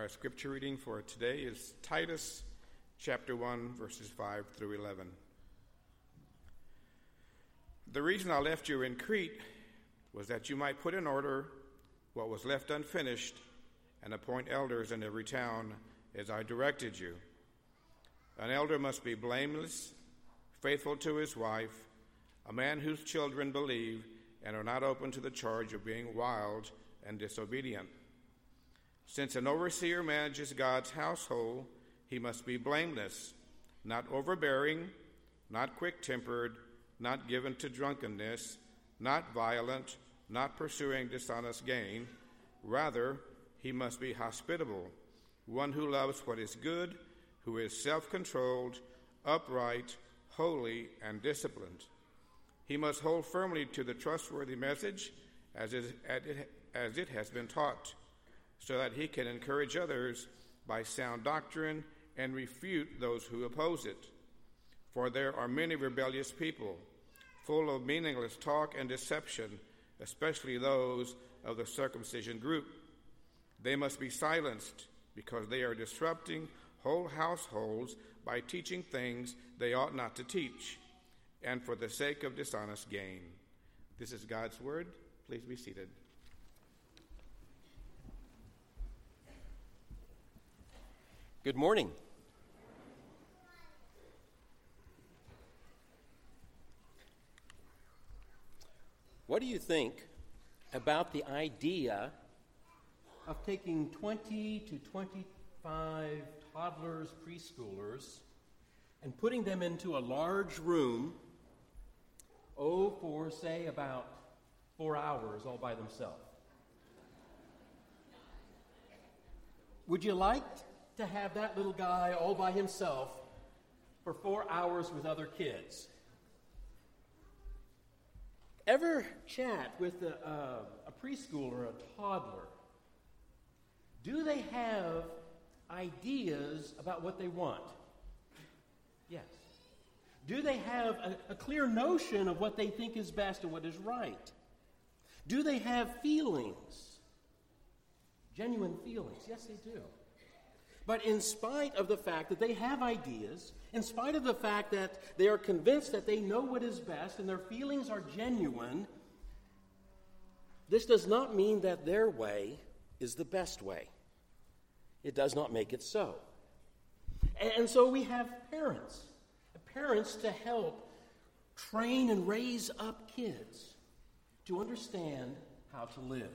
Our scripture reading for today is Titus chapter 1, verses 5 through 11. The reason I left you in Crete was that you might put in order what was left unfinished and appoint elders in every town as I directed you. An elder must be blameless, faithful to his wife, a man whose children believe and are not open to the charge of being wild and disobedient. Since an overseer manages God's household, he must be blameless, not overbearing, not quick tempered, not given to drunkenness, not violent, not pursuing dishonest gain. Rather, he must be hospitable, one who loves what is good, who is self controlled, upright, holy, and disciplined. He must hold firmly to the trustworthy message as it, as it has been taught so that he can encourage others by sound doctrine and refute those who oppose it. For there are many rebellious people, full of meaningless talk and deception, especially those of the circumcision group. They must be silenced because they are disrupting whole households by teaching things they ought not to teach, and for the sake of dishonest gain. This is God's word. Please be seated. Good morning. What do you think about the idea of taking 20 to 25 toddlers, preschoolers, and putting them into a large room, oh, for say about four hours all by themselves? Would you like to have that little guy all by himself for four hours with other kids. Ever chat with a, a preschooler, a toddler? Do they have ideas about what they want? Yes. Do they have a, a, clear notion of what they think is best and what is right? Do they have feelings? Genuine feelings? Yes, they do. But in spite of the fact that they have ideas, in spite of the fact that they are convinced that they know what is best and their feelings are genuine, this does not mean that their way is the best way. It does not make it so. And so we have parents, parents to help train and raise up kids to understand how to live.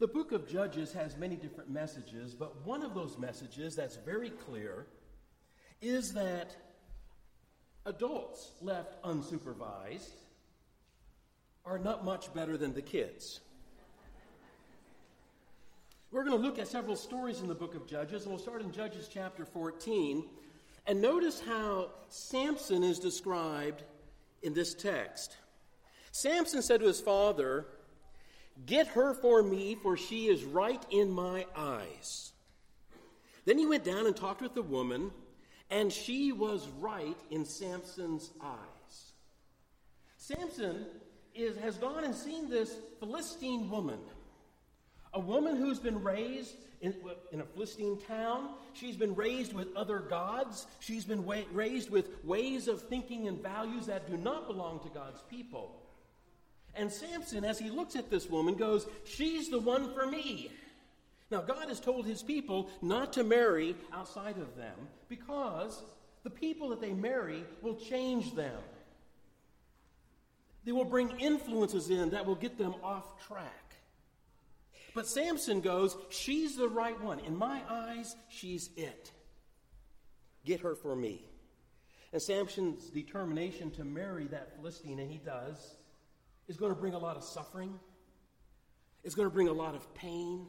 The book of Judges has many different messages, but one of those messages that's very clear is that adults left unsupervised are not much better than the kids. We're going to look at several stories in the book of Judges, and we'll start in Judges chapter 14. And notice how Samson is described in this text. Samson said to his father, Get her for me, for she is right in my eyes. Then he went down and talked with the woman, and she was right in Samson's eyes. Samson is, has gone and seen this Philistine woman, a woman who's been raised in, in, a Philistine town. She's been raised with other gods. She's been wa- raised with ways of thinking and values that do not belong to God's people. And Samson, as he looks at this woman, goes, She's the one for me. Now, God has told his people not to marry outside of them because the people that they marry will change them. They will bring influences in that will get them off track. But Samson goes, She's the right one. In my eyes, she's it. Get her for me. And Samson's determination to marry that Philistine, and he does, is going to bring a lot of suffering, it's going to bring a lot of pain.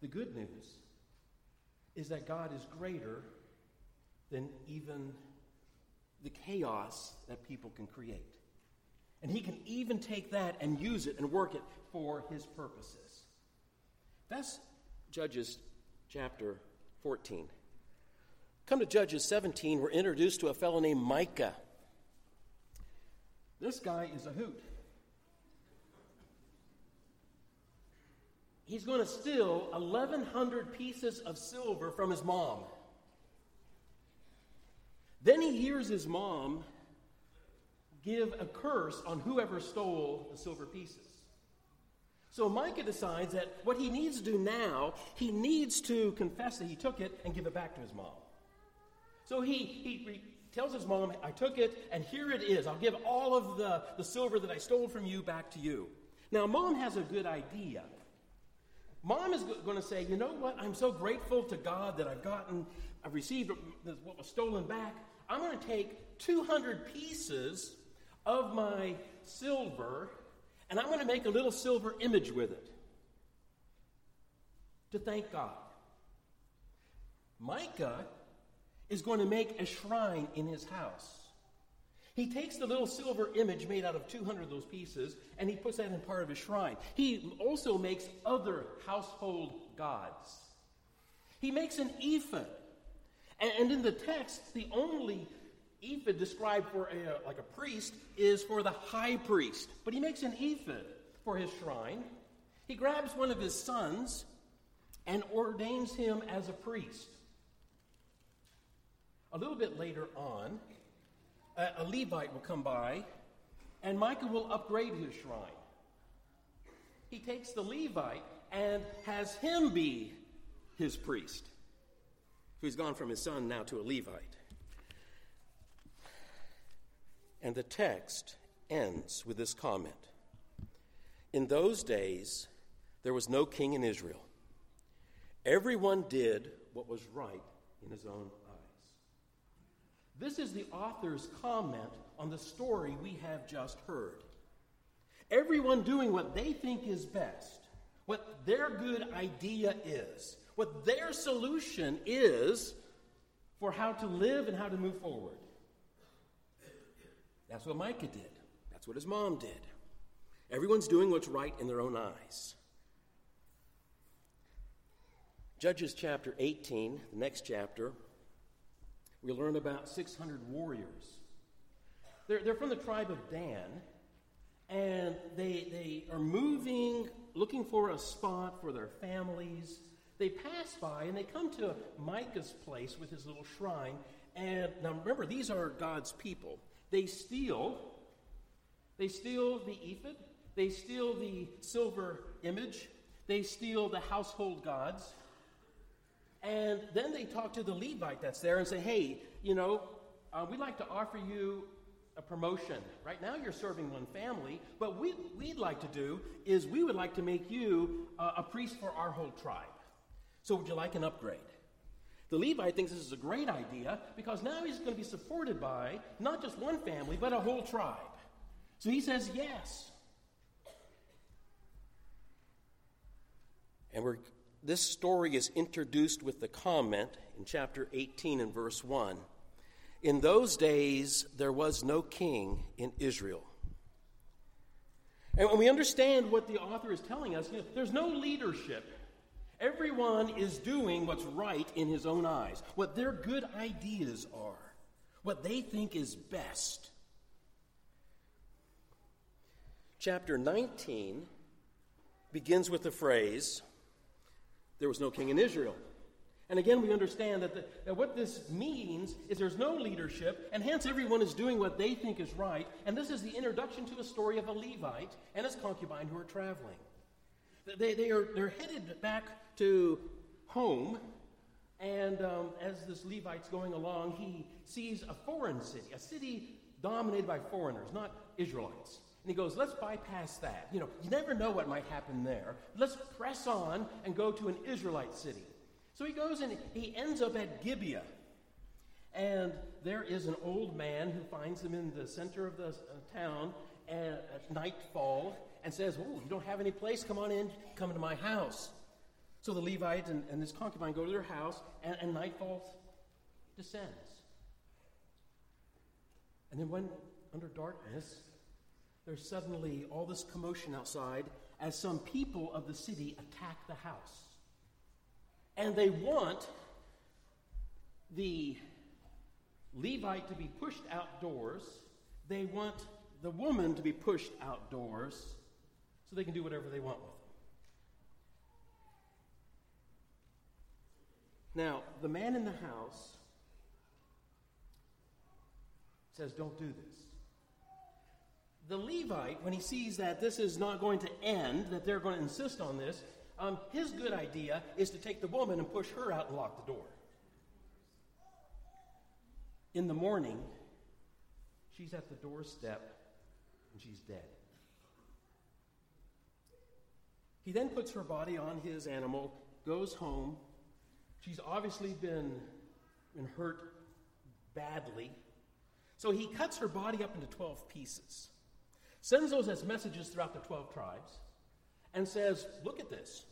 The good news is that God is greater than even the chaos that people can create. And He can even take that and use it and work it for His purposes. That's Judges chapter 14. Come to Judges 17, we're introduced to a fellow named Micah. This guy is a hoot. he's going to steal 1,100 pieces of silver from his mom. Then he hears his mom give a curse on whoever stole the silver pieces. So Micah decides that what he needs to do now, he needs to confess that he took it and give it back to his mom. So he, he tells his mom, I took it, and here it is. I'll give all of the, the silver that I stole from you back to you. Now, mom has a good idea. Mom is going to say, You know what? I'm so grateful to God that I've gotten, I've received what was stolen back. I'm going to take 200 pieces of my silver and I'm going to make a little silver image with it to thank God. Micah is going to make a shrine in his house. He takes the little silver image made out of 200 of those pieces and he puts that in part of his shrine. He also makes other household gods. He makes an ephod. And, in the text, the only ephod described for a, uh, like a priest is for the high priest. But he makes an ephod for his shrine. He grabs one of his sons and ordains him as a priest. A little bit later on, a, a Levite will come by, and Micah will upgrade his shrine. He takes the Levite and has him be his priest. He's gone from his son now to a Levite. And the text ends with this comment In those days, there was no king in Israel. Everyone did what was right in his own. This is the author's comment on the story we have just heard. Everyone doing what they think is best, what their good idea is, what their solution is for how to live and how to move forward. That's what Micah did. That's what his mom did. Everyone's doing what's right in their own eyes. Judges chapter 18, the next chapter, we learn about 600 warriors. They're, they're from the tribe of Dan, and they, they are moving, looking for a spot for their families. They pass by and they come to Micah's place with his little shrine. And now remember, these are God's people. They steal. They steal the ephod. They steal the silver image. They steal the household gods. And then they talk to the Levite that's there and say, hey, you know, uh, we'd like to offer you a promotion. Right now you're serving one family, but what we'd like to do is we would like to make you uh, a priest for our whole tribe. So would you like an upgrade? The Levite thinks this is a great idea because now he's going to be supported by not just one family, but a whole tribe. So he says yes. And we're, this story is introduced with the comment in chapter 18 and verse 1 In those days, there was no king in Israel. And when we understand what the author is telling us, you know, there's no leadership Everyone is doing what's right in his own eyes, what their good ideas are, what they think is best. Chapter 19 begins with the phrase, There was no king in Israel. And again, we understand that, the, that what this means is there's no leadership, and hence everyone is doing what they think is right. And this is the introduction to a story of a Levite and his concubine who are traveling. They, they are, they're headed back to home, and um, as this Levite's going along, he sees a foreign city, a city dominated by foreigners, not Israelites. And he goes, let's bypass that. You know, you never know what might happen there. Let's press on and go to an Israelite city. So he goes and he ends up at Gibeah. And there is an old man who finds him in the center of the uh, town at nightfall and says, Oh, you don't have any place? Come on in, come into my house. So the Levite and, and his concubine go to their house, and, and nightfall descends. And then, when under darkness, there's suddenly all this commotion outside as some people of the city attack the house. And they want the Levite to be pushed outdoors. They want the woman to be pushed outdoors so they can do whatever they want with them. Now, the man in the house says, Don't do this. The Levite, when he sees that this is not going to end, that they're going to insist on this, um, his good idea is to take the woman and push her out and lock the door. In the morning, she's at the doorstep and she's dead. He then puts her body on his animal, goes home. She's obviously been, been hurt badly. So he cuts her body up into 12 pieces, sends those as messages throughout the 12 tribes, and says, Look at this.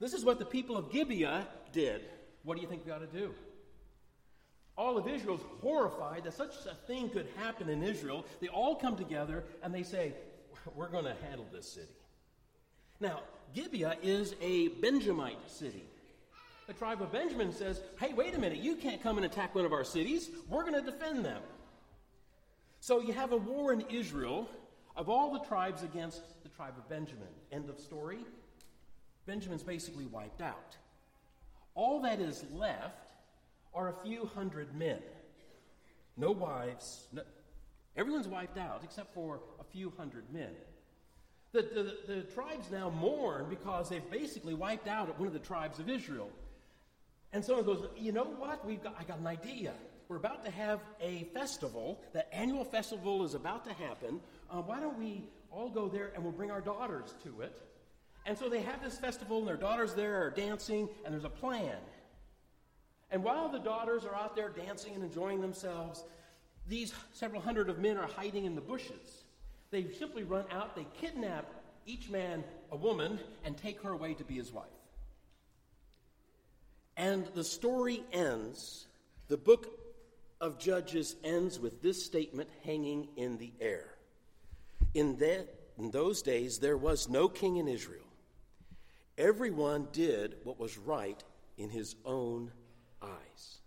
This is what the people of Gibeah did. What do you think we ought to do? All of Israel's horrified that such a thing could happen in Israel. They all come together and they say, We're going to handle this city. Now, Gibeah is a Benjamite city. The tribe of Benjamin says, Hey, wait a minute, you can't come and attack one of our cities. We're going to defend them. So you have a war in Israel of all the tribes against the tribe of Benjamin. End of story. Benjamin's basically wiped out. All that is left are a few hundred men. No wives. No, everyone's wiped out except for a few hundred men. The, the, the, tribes now mourn because they've basically wiped out one of the tribes of Israel. And someone goes, You know what? We've got, I got an idea. We're about to have a festival. The annual festival is about to happen. Uh, why don't we all go there and we'll bring our daughters to it? And so they have this festival, and their daughters there are dancing, and there's a plan. And while the daughters are out there dancing and enjoying themselves, these several hundred of men are hiding in the bushes. They simply run out, they kidnap each man a woman and take her away to be his wife. And the story ends, the book of Judges ends with this statement hanging in the air. In, that, in those days, there was no king in Israel. Everyone did what was right in his own eyes.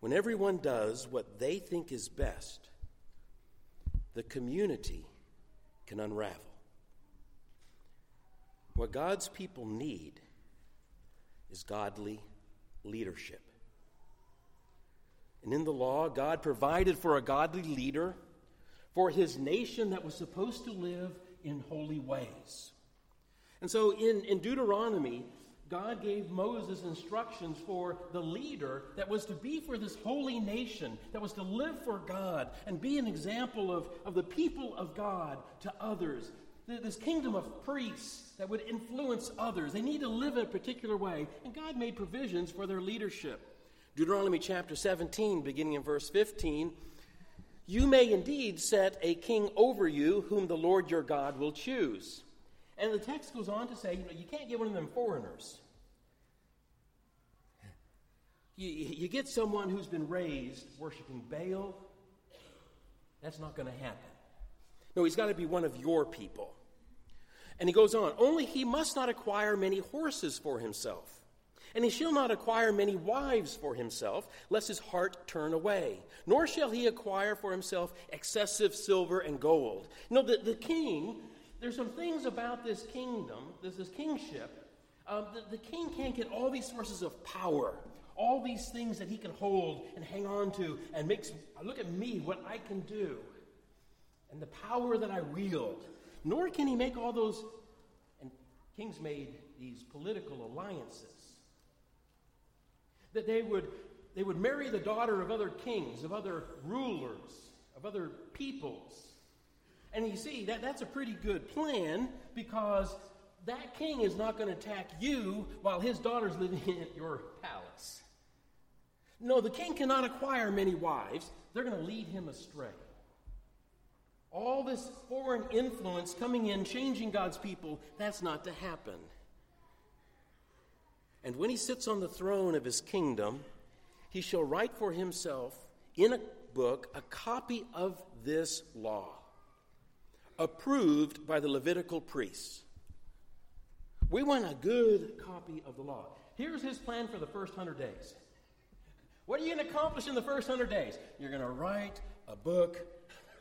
When everyone does what they think is best, the community can unravel. What God's people need is godly leadership. And in the law, God provided for a godly leader for his nation that was supposed to live in holy ways. And so in, in Deuteronomy, God gave Moses instructions for the leader that was to be for this holy nation, that was to live for God and be an example of, of the people of God to others. This kingdom of priests that would influence others. They need to live in a particular way, and God made provisions for their leadership. Deuteronomy chapter 17, beginning in verse 15 you may indeed set a king over you whom the Lord your God will choose. And the text goes on to say, you know, you can't get one of them foreigners. You, you get someone who's been raised worshiping Baal, that's not going to happen. No, he's got to be one of your people. And he goes on, only he must not acquire many horses for himself and he shall not acquire many wives for himself, lest his heart turn away. Nor shall he acquire for himself excessive silver and gold. Know, the, the king, there's some things about this kingdom, this, this kingship. Um, the, the king can't get all these sources of power, all these things that he can hold and hang on to and makes, look at me, what I can do, and the power that I wield. Nor can he make all those, and kings made these political alliances that they would, they would marry the daughter of other kings, of other rulers, of other peoples. And you see, that, that's a pretty good plan because that king is not going to attack you while his daughter's living in your palace. No, the king cannot acquire many wives. They're going to lead him astray. All this foreign influence coming in, changing God's people, that's not to happen. And when he sits on the throne of his kingdom, he shall write for himself in a book a copy of this law, approved by the Levitical priests. We want a good copy of the law. Here's his plan for the first hundred days. What are you going to accomplish in the first hundred days? You're going to write a book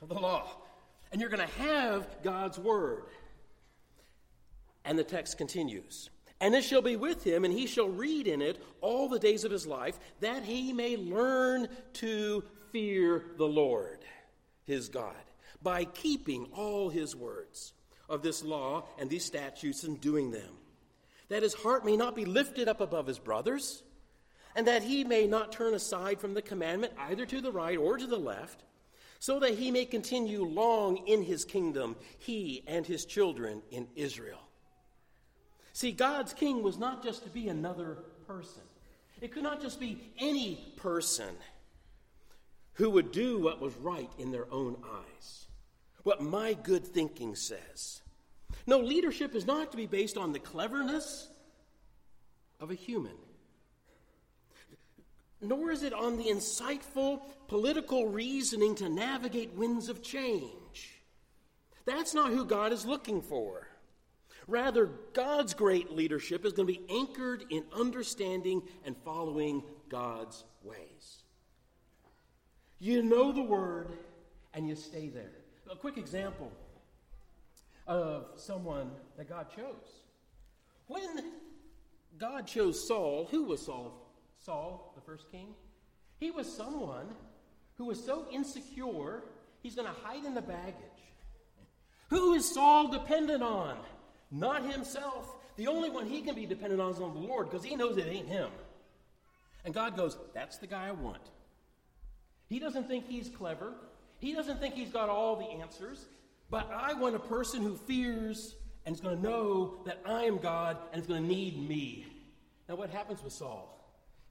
of the law, and you're going to have God's word. And the text continues And it shall be with him, and he shall read in it all the days of his life, that he may learn to fear the Lord his God by keeping all his words of this law and these statutes and doing them, that his heart may not be lifted up above his brothers, and that he may not turn aside from the commandment either to the right or to the left, so that he may continue long in his kingdom, he and his children in Israel. See, God's king was not just to be another person. It could not just be any person who would do what was right in their own eyes, what my good thinking says. No, leadership is not to be based on the cleverness of a human, nor is it on the insightful political reasoning to navigate winds of change. That's not who God is looking for. Rather, God's great leadership is going to be anchored in understanding and following God's ways. You know the word and you stay there. A quick example of someone that God chose. When God chose Saul, who was Saul? Saul, the first king? He was someone who was so insecure, he's going to hide in the baggage. Who is Saul dependent on? Not himself. The only one he can be dependent on is on the Lord because he knows it ain't him. And God goes, That's the guy I want. He doesn't think he's clever. He doesn't think he's got all the answers. But I want a person who fears and is going to know that I am God and is going to need me. Now, what happens with Saul?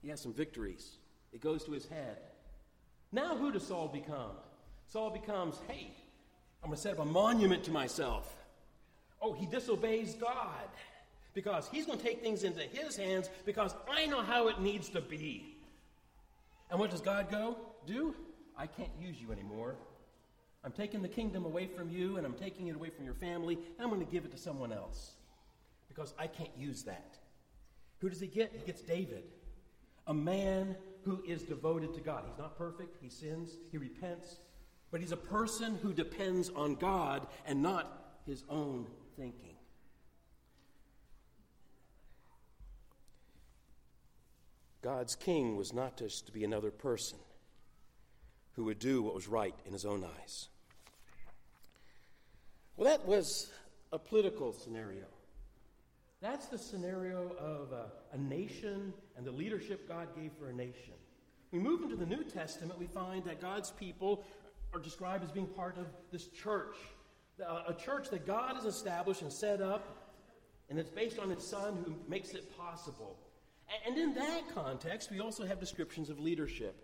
He has some victories, it goes to his head. Now, who does Saul become? Saul becomes, hey, I'm going to set up a monument to myself. Oh, he disobeys God because he's going to take things into his hands because I know how it needs to be. And what does God go? do, I can't use you anymore. I'm taking the kingdom away from you and I'm taking it away from your family and I'm going to give it to someone else because I can't use that. Who does he get? He gets David, a man who is devoted to God. He's not perfect, he sins, he repents, but he's a person who depends on God and not his own thinking. God's king was not just to be another person who would do what was right in his own eyes. Well, that was a political scenario. That's the scenario of a, a, nation and the leadership God gave for a nation. We move into the New Testament, we find that God's people are described as being part of this church, Uh, a church that God has established and set up, and it's based on His Son who makes it possible. And in that context, we also have descriptions of leadership.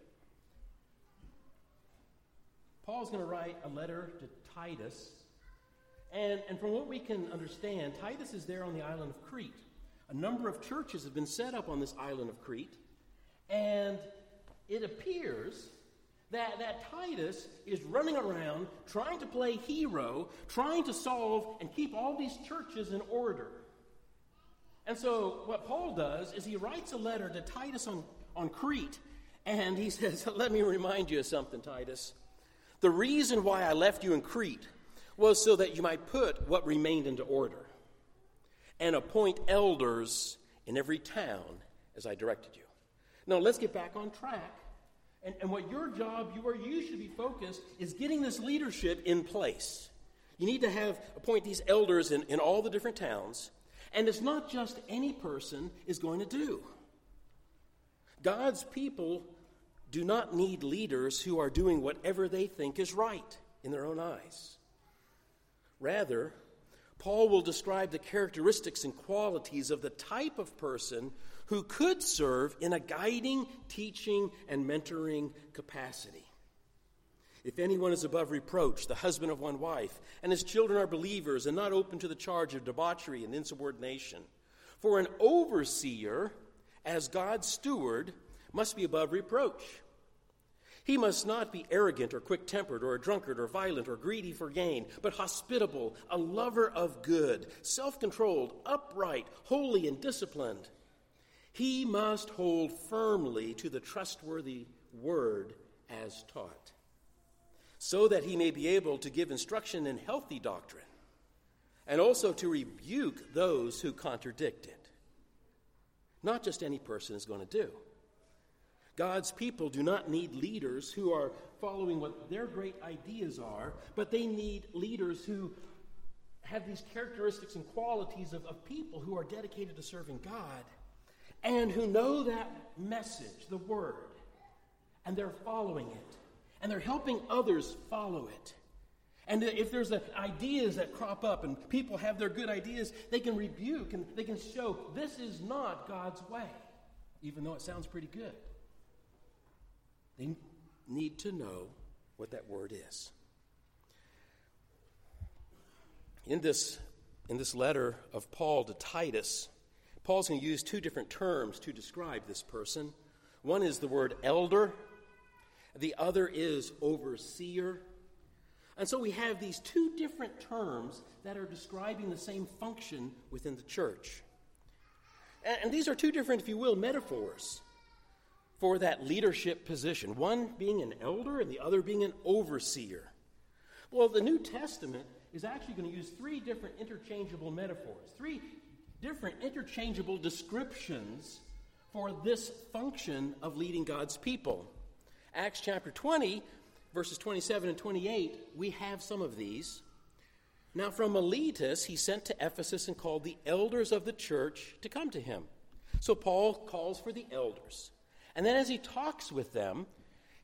Paul's going to write a letter to Titus. And, and from what we can understand, Titus is there on the island of Crete. A number of churches have been set up on this island of Crete. And it appears that, that Titus is running around trying to play hero, trying to solve and keep all these churches in order. And so, what Paul does is he writes a letter to Titus on, on Crete, and he says, Let me remind you of something, Titus. The reason why I left you in Crete was so that you might put what remained into order and appoint elders in every town as I directed you. Now, let's get back on track. And, and what your job, you, where you should be focused, is getting this leadership in place. You need to have appoint these elders in, in all the different towns. And it's not just any person is going to do. God's people do not need leaders who are doing whatever they think is right in their own eyes. Rather, Paul will describe the characteristics and qualities of the type of person who could serve in a guiding, teaching, and mentoring capacity. If anyone is above reproach, the husband of one wife, and his children are believers and not open to the charge of debauchery and insubordination. For an overseer, as God's steward, must be above reproach. He must not be arrogant or quick tempered or a drunkard or violent or greedy for gain, but hospitable, a lover of good, self controlled, upright, holy, and disciplined. He must hold firmly to the trustworthy word as taught, so that he may be able to give instruction in healthy doctrine. and also to rebuke those who contradict it. Not just any person is going to do. God's people do not need leaders who are following what their great ideas are, but they need leaders who have these characteristics and qualities of, of people who are dedicated to serving God and who know that message, the word, and they're following it, and they're helping others follow it. And if there's ideas that crop up and people have their good ideas, they can rebuke and they can show this is not God's way, even though it sounds pretty good. They need to know what that word is. In this, in this letter of Paul to Titus, Paul's going to use two different terms to describe this person. One is the word elder, the other is overseer. And so we have these two different terms that are describing the same function within the church. And, these are two different, if you will, metaphors for that leadership position one being an elder and the other being an overseer. Well, the New Testament is actually going to use three different interchangeable metaphors, three different interchangeable descriptions for this function of leading God's people. Acts chapter 20 verses 27 and 28, we have some of these. Now, from Miletus, he sent to Ephesus and called the elders of the church to come to him. So Paul calls for the elders. And then, as he talks with them,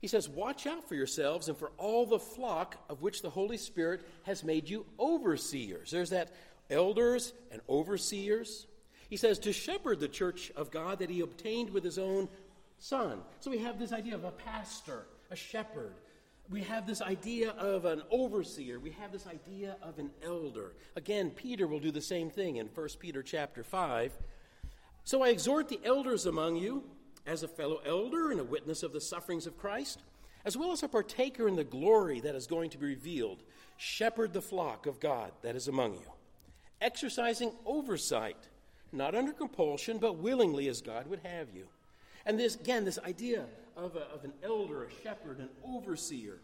he says, Watch out for yourselves and for all the flock of which the Holy Spirit has made you overseers. There's that elders and overseers. He says, To shepherd the church of God that he obtained with his own son. So we have this idea of a pastor, a shepherd, we have this idea of an overseer. We have this idea of an elder. Again peter will do the same thing in 1 peter chapter 5 so i exhort the elders among you as a fellow elder and a witness of the sufferings of christ as well as a partaker in the glory that is going to be revealed. Shepherd the flock of god that is among you exercising oversight not under compulsion but willingly as god would have you and this again this idea of, a, of an elder, a shepherd, an overseer.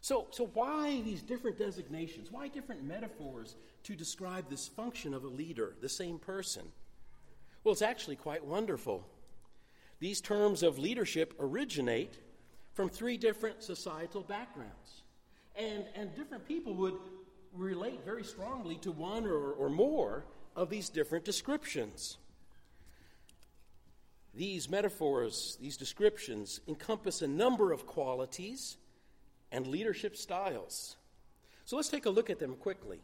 So, so, why these different designations? Why different metaphors to describe this function of a leader, the same person? Well, it's actually quite wonderful. These terms of leadership originate from three different societal backgrounds. And, and different people would relate very strongly to one or, or more of these different descriptions. These metaphors, these descriptions, encompass a number of qualities and leadership styles. So let's take a look at them quickly.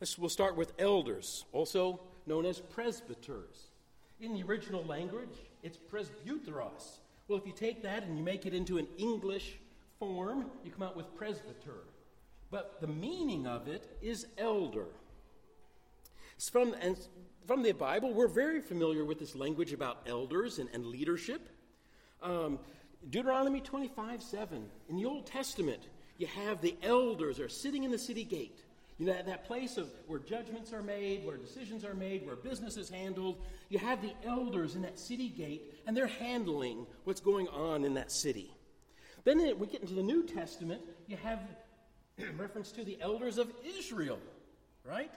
Let's, we'll start with elders, also known as presbyters. In the original language, it's presbyteros. Well, if you take that and you make it into an English form, you come out with presbyter. But the meaning of it is elder. It's from, and from the Bible, we're very familiar with this language about elders and, and leadership. Um, Deuteronomy 25 7. In the Old Testament, you have the elders are sitting in the city gate. You know, that, that place of where judgments are made, where decisions are made, where business is handled. You have the elders in that city gate, and they're handling what's going on in that city. Then we get into the New Testament, you have reference to the elders of Israel, right?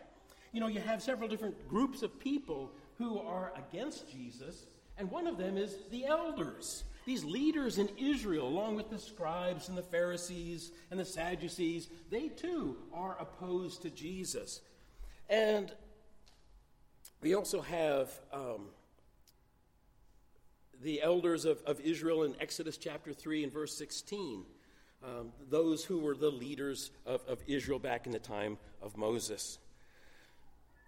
You know, you have several different groups of people who are against Jesus, and one of them is the elders. These leaders in Israel, along with the scribes and the Pharisees and the Sadducees, they too are opposed to Jesus. And we also have um, the elders of, of Israel in Exodus chapter 3 and verse 16. Um, those who were the leaders of, of Israel back in the time of Moses.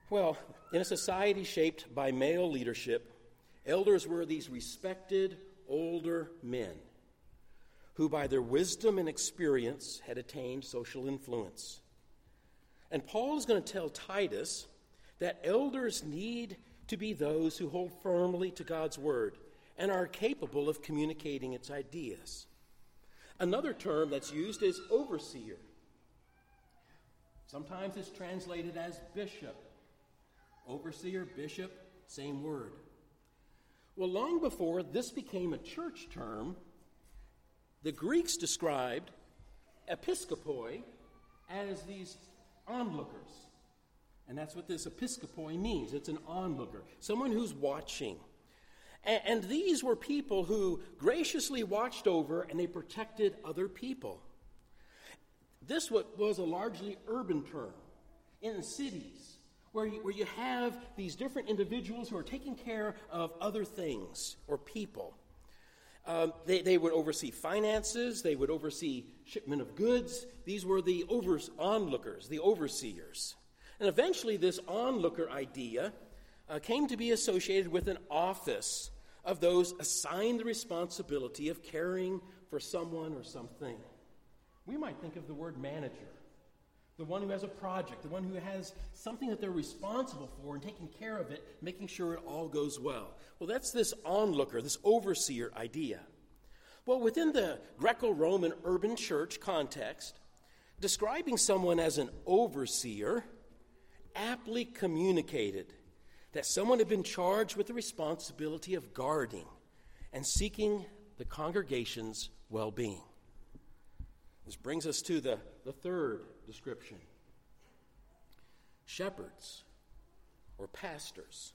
Well, in a society shaped by male leadership, elders were these respected older men who, by their wisdom and experience, had attained social influence. And Paul is going to tell Titus that elders need to be those who hold firmly to God's word and are capable of communicating its ideas. Another term that's used is overseer. Sometimes it's translated as bishop Overseer, bishop, same word. Well, long before this became a church term, the Greeks described episkopoi as these onlookers. And that's what this episkopoi means it's an onlooker, someone who's watching. And, and these were people who graciously watched over and they protected other people. This was a largely urban term in cities where you, where you have these different individuals who are taking care of other things or people. Um, they, they would oversee finances, they would oversee shipment of goods. These were the onlookers, the overseers. And eventually, this onlooker idea uh, came to be associated with an office of those assigned the responsibility of caring for someone or something. We might think of the word manager, the one who has a project, the one who has something that they're responsible for and taking care of it, making sure it all goes well. Well, that's this onlooker, this overseer idea. Well, within the Greco Roman urban church context, describing someone as an overseer aptly communicated that someone had been charged with the responsibility of guarding and seeking the congregation's well being. This brings us to the, the third description shepherds or pastors.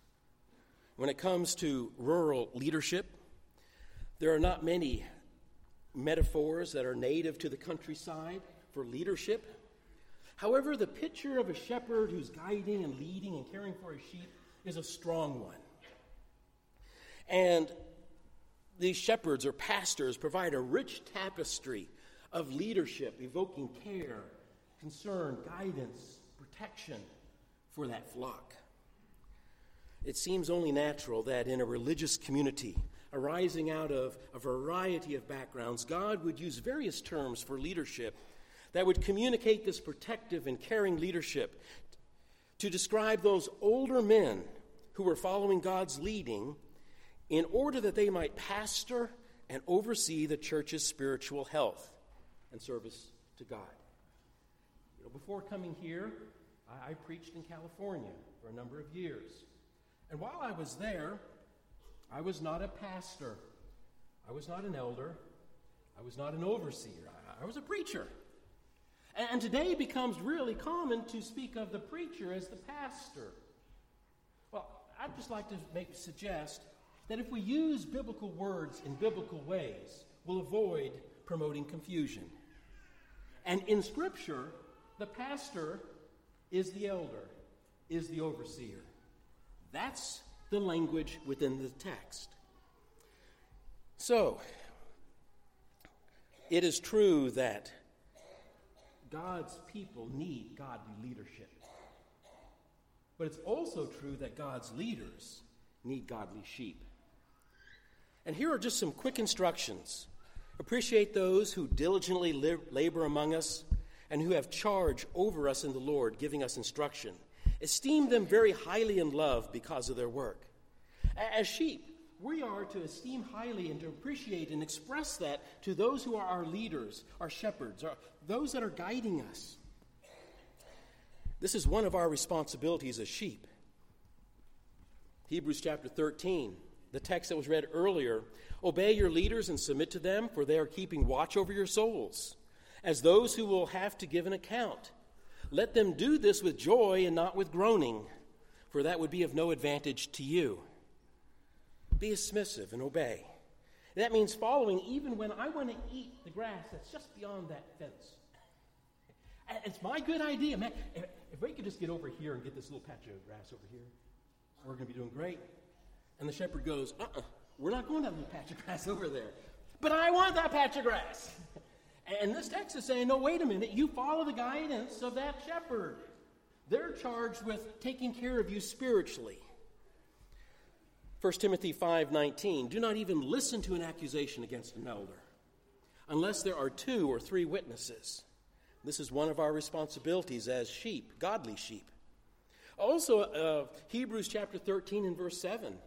When it comes to rural leadership, there are not many metaphors that are native to the countryside for leadership. However, the picture of a shepherd who's guiding and leading and caring for his sheep is a strong one. And these shepherds or pastors provide a rich tapestry of leadership, evoking care, concern, guidance, protection for that flock. It seems only natural that in a religious community arising out of a variety of backgrounds, God would use various terms for leadership that would communicate this protective and caring leadership to describe those older men who were following God's leading in order that they might pastor and oversee the church's spiritual health and service to God. You know, before coming here, I, I preached in California for a number of years. And while I was there, I was not a pastor, I was not an elder, I was not an overseer, I, I was a preacher. And today it becomes really common to speak of the preacher as the pastor. Well, I'd just like to make, suggest that if we use biblical words in biblical ways, we'll avoid promoting confusion. And in Scripture, the pastor is the elder, is the overseer. That's the language within the text. So, it is true that God's people need godly leadership. But it's also true that God's leaders need godly sheep. And here are just some quick instructions. Appreciate those who diligently labor among us and who have charge over us in the Lord, giving us instruction. Esteem them very highly in love because of their work. As sheep, we are to esteem highly and to appreciate and express that to those who are our leaders, our shepherds, our, those that are guiding us. This is one of our responsibilities as sheep. Hebrews chapter 13, the text that was read earlier Obey your leaders and submit to them, for they are keeping watch over your souls, as those who will have to give an account. Let them do this with joy and not with groaning, for that would be of no advantage to you. Be submissive and obey. That means following even when I want to eat the grass that's just beyond that fence. It's my good idea, man. If, we could just get over here and get this little patch of grass over here, we're going to be doing great. And the shepherd goes, uh uh-uh, uh, we are not going to that little patch of grass over there. But I want that patch of grass. And this text is saying, no, wait a minute. You follow the guidance of that shepherd. They're charged with taking care of you spiritually. 1 Timothy 5:19 Do not even listen to an accusation against an elder unless there are two or three witnesses. This is one of our responsibilities as sheep, godly sheep. Also, uh, Hebrews chapter 13 and verse 7.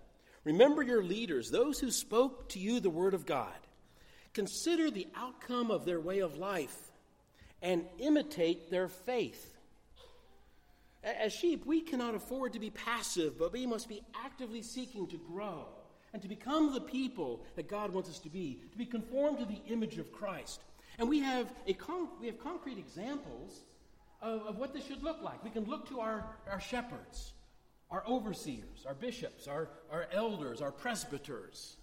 Remember your leaders, those who spoke to you the word of God. Consider the outcome of their way of life and imitate their faith. As sheep, we cannot afford to be passive, but we must be actively seeking to grow and to become the people that God wants us to be, to be conformed to the image of Christ. And we have, a we have concrete examples of, of what this should look like. We can look to our, our shepherds, our overseers, our bishops, our, our elders, our presbyters.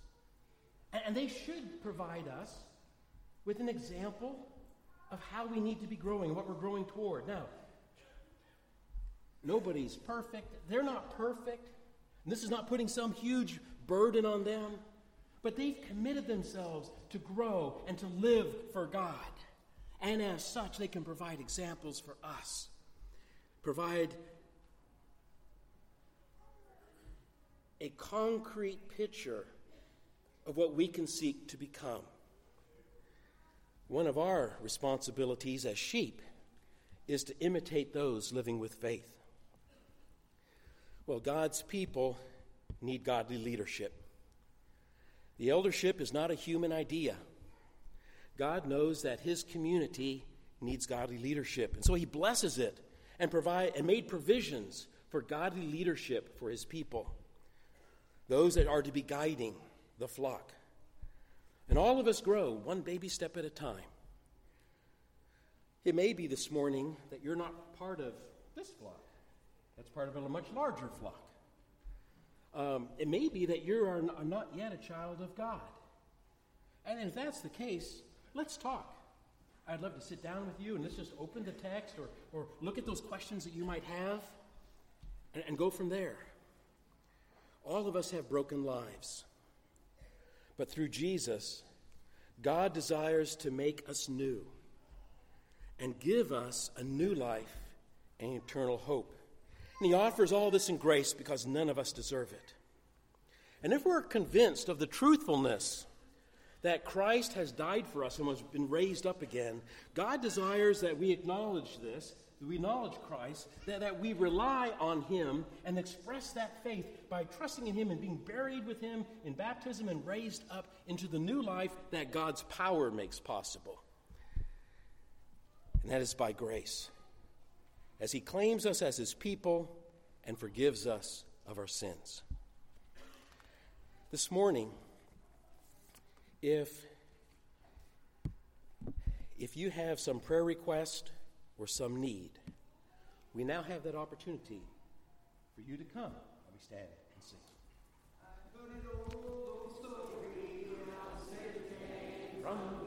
And, and they should provide us with an example of how we need to be growing, what we're growing toward. Now, nobody's perfect. They're not perfect. And this is not putting some huge burden on them, but they've committed themselves to grow and to live for God. And as such, they can provide examples for us, provide a concrete picture of what we can seek to become. One of our responsibilities as sheep is to imitate those living with faith. Well, God's people need godly leadership. The eldership is not a human idea. God knows that his community needs godly leadership. And so he blesses it and provide and made provisions for godly leadership for his people. Those that are to be guiding the flock. And all of us grow one baby step at a time. It may be this morning that you're not part of this flock. That's part of a much larger flock. Um, it may be that you are not yet a child of God. And if that's the case, let's talk. I'd love to sit down with you and let's just open the text or, or look at those questions that you might have and, and go from there. All of us have broken lives. But through Jesus, God desires to make us new and give us a new life and eternal hope. And He offers all this in grace because none of us deserve it. And if we're convinced of the truthfulness that Christ has died for us and has been raised up again, God desires that we acknowledge this that we acknowledge Christ, that, that we rely on Him and express that faith by trusting in Him and being buried with Him in baptism and raised up into the new life that God's power makes possible. And that is by grace, as He claims us as His people and forgives us of our sins. This morning, if if you have some prayer request or some need, we now have that opportunity for you to come. Let me stand and sing. From